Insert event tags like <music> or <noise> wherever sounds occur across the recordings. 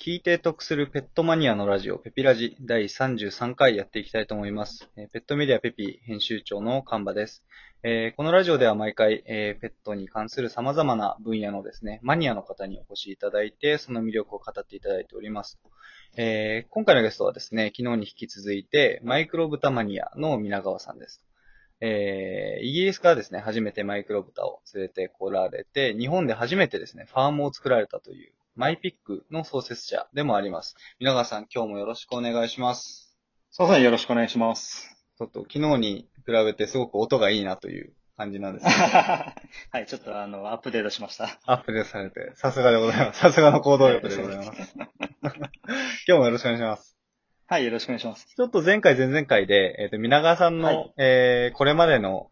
聞いて得するペットマニアのラジオ、ペピラジ第33回やっていきたいと思います。ペットメディアペピ編集長のカンバです。えーこのラジオでは毎回、えーペットに関する様々な分野のですね、マニアの方にお越しいただいて、その魅力を語っていただいております。えー今回のゲストはですね、昨日に引き続いて、マイクロブタマニアの皆川さんです。えーイギリスからですね、初めてマイクロブタを連れてこられて、日本で初めてですね、ファームを作られたという、マイピックの創設者でもあります。皆川さん、今日もよろしくお願いします。そうですね、よろしくお願いします。ちょっと昨日に比べてすごく音がいいなという感じなんですけど、<laughs> はい、ちょっとあの、アップデートしました。アップデートされて、さすがでございます。さすがの行動力でございます。<laughs> 今日もよろしくお願いします。はい、よろしくお願いします。ちょっと前回、前々回で、えっ、と、皆川さんの、はいえー、これまでの、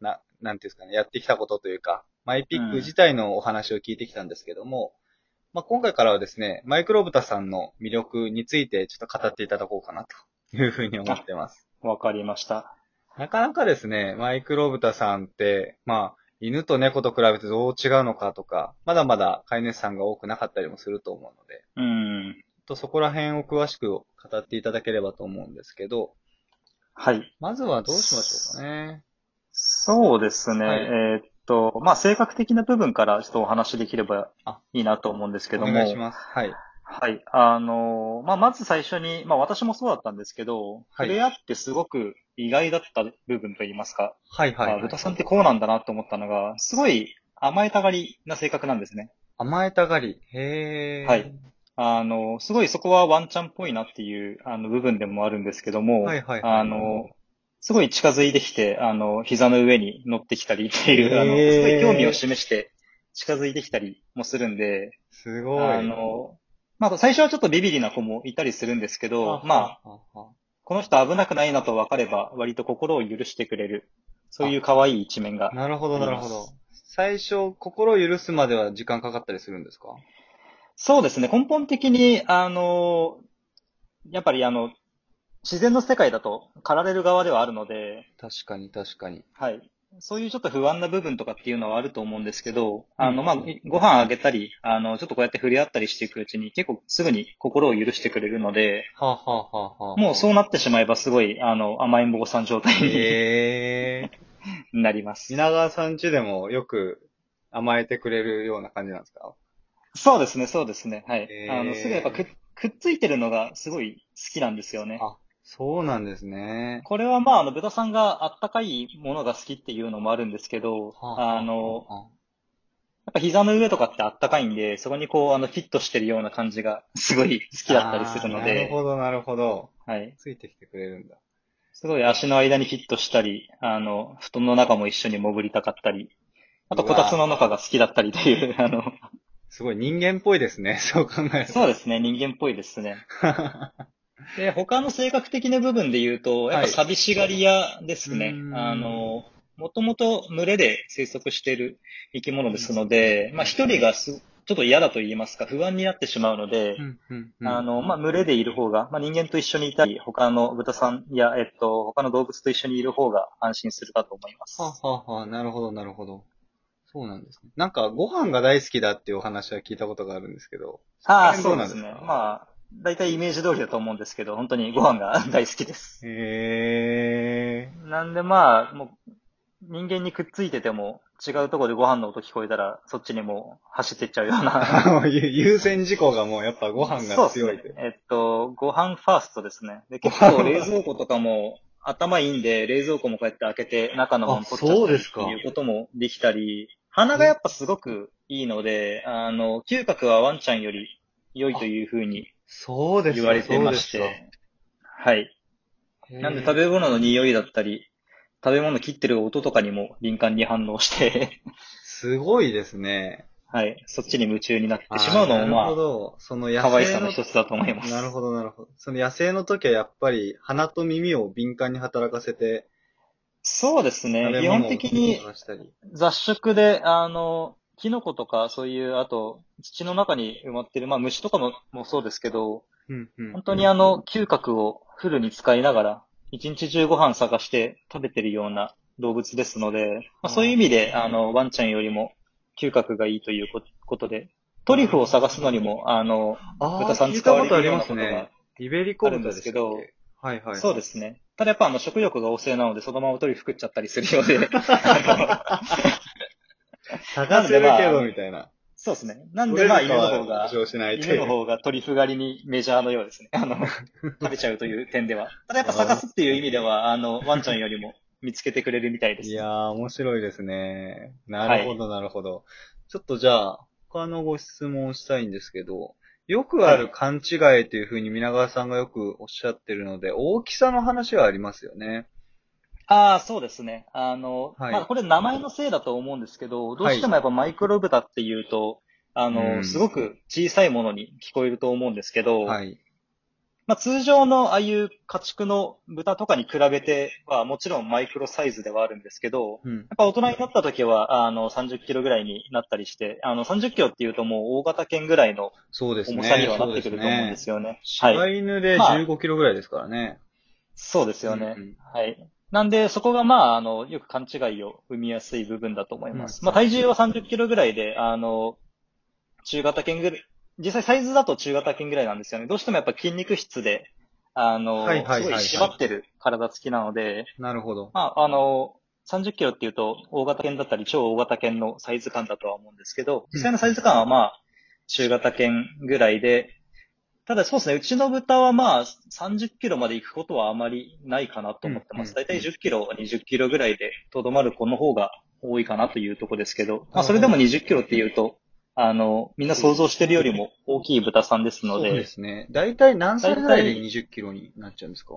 な、なんていうんですかね、やってきたことというか、マイピック自体のお話を聞いてきたんですけども、まあ、今回からはですね、マイクロブタさんの魅力についてちょっと語っていただこうかなというふうに思ってます。わかりました。なかなかですね、マイクロブタさんって、まあ、犬と猫と比べてどう違うのかとか、まだまだ飼い主さんが多くなかったりもすると思うので、うん。とそこら辺を詳しく語っていただければと思うんですけど、はい。まずはどうしましょうかね。そうですね、はいえーっと、まあ、性格的な部分からちょっとお話できればあいいなと思うんですけどおも。願いします。はい。はい。あの、まあ、まず最初に、まあ、私もそうだったんですけど、はい触れ合ってすごく意外だった部分といいますか、はいはい、あはい。豚さんってこうなんだなと思ったのが、すごい甘えたがりな性格なんですね。甘えたがり。へー。はい。あの、すごいそこはワンちゃんっぽいなっていうあの部分でもあるんですけども、はいはいはいあの、すごい近づいてきて、あの、膝の上に乗ってきたりっていう、あの、すごい興味を示して近づいてきたりもするんで、すごい。あの、まあ、最初はちょっとビビリな子もいたりするんですけど、まあ、この人危なくないなと分かれば、割と心を許してくれる、そういう可愛い一面が。なるほどなるほど。最初、心を許すまでは時間かかったりするんですか？そうですね、根本的に、あの、やっぱりあの、自然の世界だと狩られる側ではあるので、確かに確かに。はい。そういうちょっと不安な部分とかっていうのはあると思うんですけど、うんあの、まあ、ご飯あげたり、あの、ちょっとこうやって触れ合ったりしていくうちに結構すぐに心を許してくれるので、はあ、はあはあはあ、もうそうなってしまえばすごい、あの、甘えん坊さん状態にへー。<laughs> なります。皆川さん家でもよく甘えてくれるような感じなんですか？そうですね、そうですね。はい。へーあの、すぐやっぱくくっついてるのがすごい好きなんですよね。あ、そうなんですね。これはまあ、あの、豚さんがあったかいものが好きっていうのもあるんですけど、はあの、はやっぱ膝の上とかってあったかいんで、そこにこう、あの、フィットしてるような感じが <laughs> すごい好きだったりするのあーなるで、ほど、なるほど。はい。ついてきてくれるんだ。すごい足の間にフィットしたり、あの、布団の中も一緒に潜りたかったり、あと、こたつの中が好きだったりという、あの、すごい人間っぽいですね。<laughs> そう考えると。そうですね、人間っぽいですね。<laughs> で、他の性格的な部分で言うと、やっぱ寂しがり屋ですね。うーんあの、もともと群れで生息している生き物ですので、まあ一人がすちょっと嫌だと言いますか、不安になってしまうので、うんうんうんあの、まあ、群れでいる方が、まあ、人間と一緒にいたり、他の豚さんや、えっと、他の動物と一緒にいる方が安心するかと思います。はあはあはあ、なるほど、なるほど。そうなんですね。なんか、ご飯が大好きだっていうお話は聞いたことがあるんですけど。ああ、そそうなんですね。まあ、大体イメージ通りだと思うんですけど、本当にご飯が <laughs> 大好きです。へなんでまあ、もう、人間にくっついてても、違うところでご飯の音聞こえたら、そっちにもう走ってっちゃうような。ー。優優先事項がもうやっぱご飯が強いそうですね。えっと、ご飯ファーストですね。で、結構冷蔵庫とかも頭いいんで、冷蔵庫もこうやって開けて中のもの取っうですかていうこともできたり、鼻がやっぱすごくいいので、あの、嗅覚はワンちゃんより良いというふうにそうですか言われてまして、はい。かなんで食べ物の匂いだったり、食べ物切ってる音とかにも敏感に反応して、すごいですね。はい。そっちに夢中になってしまうのあーなるも、まほど。その野あ、可愛さ生のの一つだと思います。なるほど、なるほど。その野生の時はやっぱり鼻と耳を敏感に働かせて、そうですね。基本的に。雑食で、あの、キノコとかそういう、あと、土の中に埋まってる、まあ虫とかももそうですけど、うんうん本当にあの、嗅覚をフルに使いながら、一日中ご飯探して食べてるような動物ですので、まあ、そういう意味で、あの、ワンちゃんよりも嗅覚がいいというこことで、トリュフを探すのにも、あの、豚さん使われてるようなことが。イベリコ豚あるんですけどはいはい。そうですね。ただやっぱあの食欲が旺盛なので、そのままトリュフ食っちゃったりするようで。<laughs> 探せるけど、みたいな。そうですね。なんでまあ犬の方が犬の方がトリュフ狩りにメジャーのようですね。<laughs> あの、食べちゃうという点では。ただやっぱ探すっていう意味では、あの、ワンちゃんよりも見つけてくれるみたいです。いやー、面白いですね。なるほど、なるほど。ちょっとじゃあ、他のご質問をしたいんですけど、よくある勘違いというふうに皆川さんがよくおっしゃってるので、大きさの話はありますよね。ああ、そうですね。あの、はいまあこれ名前のせいだと思うんですけど、どうしてもやっぱマイクロ豚っていうと、あの、うんすごく小さいものに聞こえると思うんですけど、はい。まあ、通常のああいう家畜の豚とかに比べてはもちろんマイクロサイズではあるんですけど、うん。やっぱ大人になった時は、あの、30キロぐらいになったりして、あの、30キロっていうともう大型犬ぐらいのそうですね。重さにはなってくると思うんですよね。はい。柴犬でまあ15キロぐらいですからね。そうですよね。うんうんはい。なんで、そこがまあ、あの、よく勘違いを生みやすい部分だと思います。うんまあ、体重は30キロぐらいで、あの、中型犬ぐらい、実際サイズだと中型犬ぐらいなんですよね。どうしてもやっぱ筋肉質で、あの、はいはいはいはいすごい締まってる体つきなので、なるほど。まあ、あの、30キロっていうと、大型犬だったり、超大型犬のサイズ感だとは思うんですけど、実際のサイズ感はまあ、中型犬ぐらいで、ただそうですね、うちの豚はまあ、30キロまで行くことはあまりないかなと思ってます。うんだいたい10キロ、20キロぐらいでとどまる子の方が多いかなというところですけど、まあ、それでも20キロっていうと、あの、みんな想像してるよりも大きい豚さんですのそうで、ですね。だいたい何歳ぐらいで大体20キロになっちゃうんですか？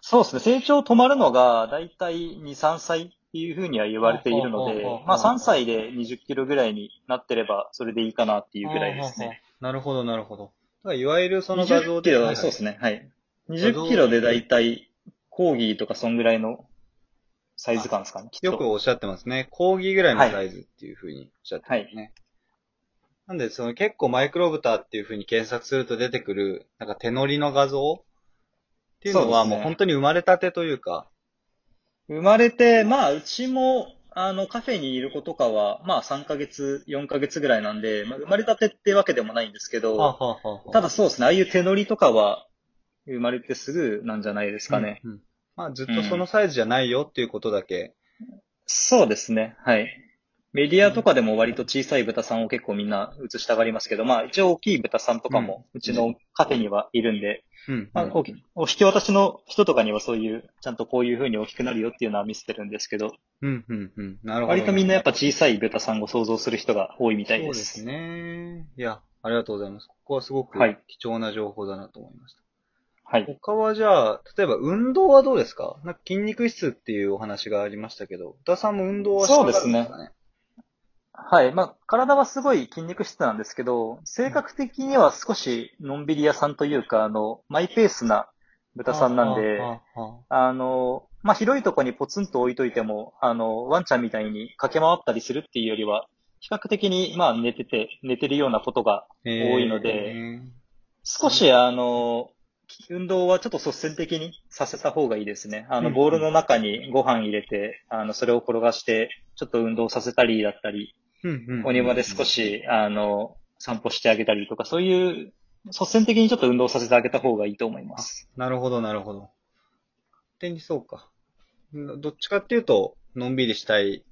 そうですね。成長止まるのが、だいたい2、3歳っていうふうには言われているのでまあ3歳で20キロぐらいになってれば、それでいいかなっていうぐらいですね。なるほど、なるほど。いわゆるその画像20キロ、はいそうですね。はい。20キロでだいたい、コーギーとかそんぐらいのサイズ感ですかね。よくおっしゃってますね。講義ぐらいのサイズっていうふうにおっしゃってますね。なんで、その結構マイクロブタっていうふうに検索すると出てくる、なんか手乗りの画像っていうのはもう本当に生まれたてというか、生まれて、まあ、うちも、あの、カフェにいる子とかは、まあ3ヶ月、4ヶ月ぐらいなんで、まあ、生まれたてってわけでもないんですけど、はあはあはあただそうですね、ああいう手乗りとかは、生まれてすぐなんじゃないですかね。うんうんまあずっとそのサイズじゃないよっていうことだけ。そうですね。はい。メディアとかでも割と小さい豚さんを結構みんな映したがりますけど、まあ一応大きい豚さんとかもうちのカフェにはいるんで、うん。まあ、おお引き渡しの人とかにはそういう、ちゃんとこういう風に大きくなるよっていうのは見せてるんですけど、うん、うん、うん。なるほど。割とみんなやっぱ小さい豚さんを想像する人が多いみたいで。そうですすね。いや、ありがとうございます。ここはすごくはい貴重な情報だなと思いました。はい。他はじゃあ、例えば運動はどうですか？なんか筋肉質っていうお話がありましたけど、歌さんも運動はしたがるんですかねはい。まあ、体はすごい筋肉質なんですけど、性格的には少しのんびり屋さんというか、あの、マイペースな豚さんなんで、はあの、まあ、広いとこにポツンと置いといても、あの、ワンちゃんみたいに駆け回ったりするっていうよりは、比較的に、まあ、寝てて、寝てるようなことが多いので、え少し、あの、運動はちょっと率先的にさせた方がいいですね。あの、うんボールの中にご飯入れて、あの、それを転がして、ちょっと運動させたりだったり、ーうんうんうんお庭で少し、あの、散歩してあげたりとか、そういう、率先的にちょっと運動させてあげた方がいいと思います。なるほど、なるほど。手にそうか。んどっちかっていうと、のんびりしたい。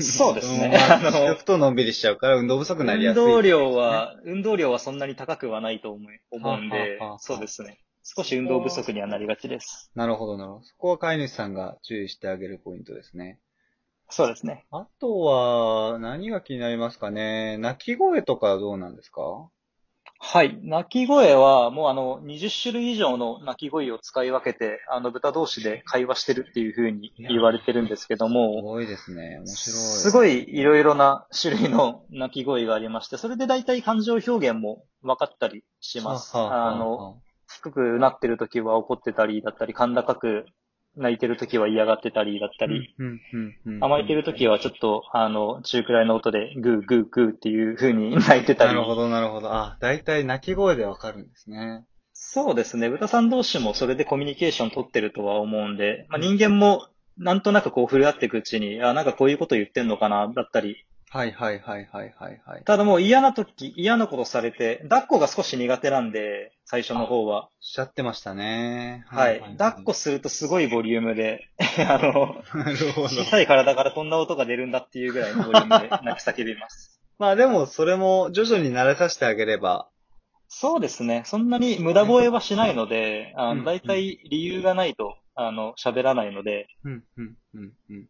そうですね <laughs> ああの聞くとのんびりしちゃうから運動不足になりや運すい。動量は、運動量はそんなに高くはないと思い思うんではあはあはあ、そうですね。少し運動不足にはなりがちです。なるほど、なるほど。そこは飼い主さんが注意してあげるポイントですね。そうですね。あとは、何が気になりますかね？鳴き声とかはどうなんですか？はい。鳴き声は、もうあの、20種類以上の鳴き声を使い分けて、あの、豚同士で会話してるっていう風に言われてるんですけどすも、ごいですね。面白い。すごいいろいろな種類の鳴き声がありまして、それで大体感情表現も分かったりします。あの、低くなってる時は怒ってたりだったり、甲高く泣いてる時は嫌がってたりだったり、甘えてる時はちょっと、あの、中くらいの音でグーグーグーっていう風に泣いてたりなる。ほど、なるほど。あ、だいたい鳴き声でわかるんですね。そうですね。豚さん同士もそれでコミュニケーション取ってるとは思うんで、まあ、人間もなんとなくこう触れ合っていくうちに、あ、なんかこういうこと言ってんのかな、だったり、はいはいはいはいはいはい。ただもう嫌な時、嫌なことされて、抱っこが少し苦手なんで、最初の方は。おっしゃってましたね。はい。抱っこするとすごいボリュームで、<laughs> あの。小さい体からこんな音が出るんだっていうぐらいのボリュームで <laughs> 泣き叫びます。まあでも、それも徐々に慣れさせてあげれば、そうですね。そんなに無駄吠えはしないので、あうんの、大体理由がないと、あの、喋らないので、うん、うん、うん、うん。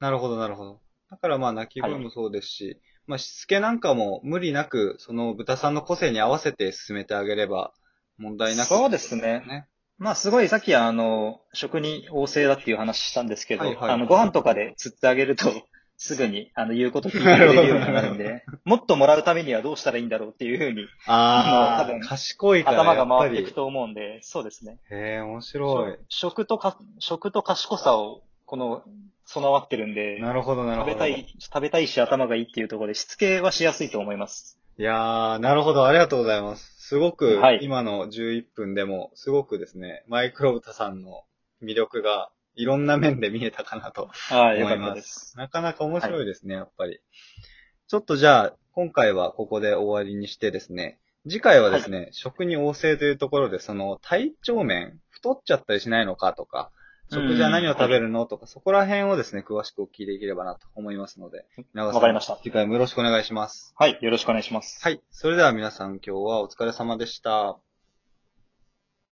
なるほど、なるほど。だからまあ、鳴き声もそうですし、まあ、しつけなんかも無理なく、その豚さんの個性に合わせて進めてあげれば、問題なく。そうですね。ね。まあすごいさっきあの、食に旺盛だっていう話したんですけど、はいはいあの、ご飯とかで釣ってあげると、<laughs> すぐに、あの、言うこと聞いてくれるようになるんで、もっともらうためにはどうしたらいいんだろうっていうふうに、ああ、多分賢いから頭が回っていく。と思うんで、そうですね。へえ、面白い。食とか、食と賢さを、この、備わってるんで、なるほど、なるほど。食べたい、食べたいし頭がいいっていうところで、しつけはしやすいと思います。いやー、なるほど、ありがとうございます。すごく、はい今の11分でも、すごくですね、マイクロブタさんの魅力が、いろんな面で見えたかなと思います。す。なかなか面白いですね、やっぱり。ちょっとじゃあ、今回はここで終わりにしてですね、次回はですね、食に旺盛というところで、その体調面、太っちゃったりしないのかとか、食事は何を食べるの？とか、そこら辺をですね、詳しくお聞きできればなと思いますので、長わかりました次回もよろしくお願いします。はい、よろしくお願いします。はい。それでは皆さん今日はお疲れ様でした。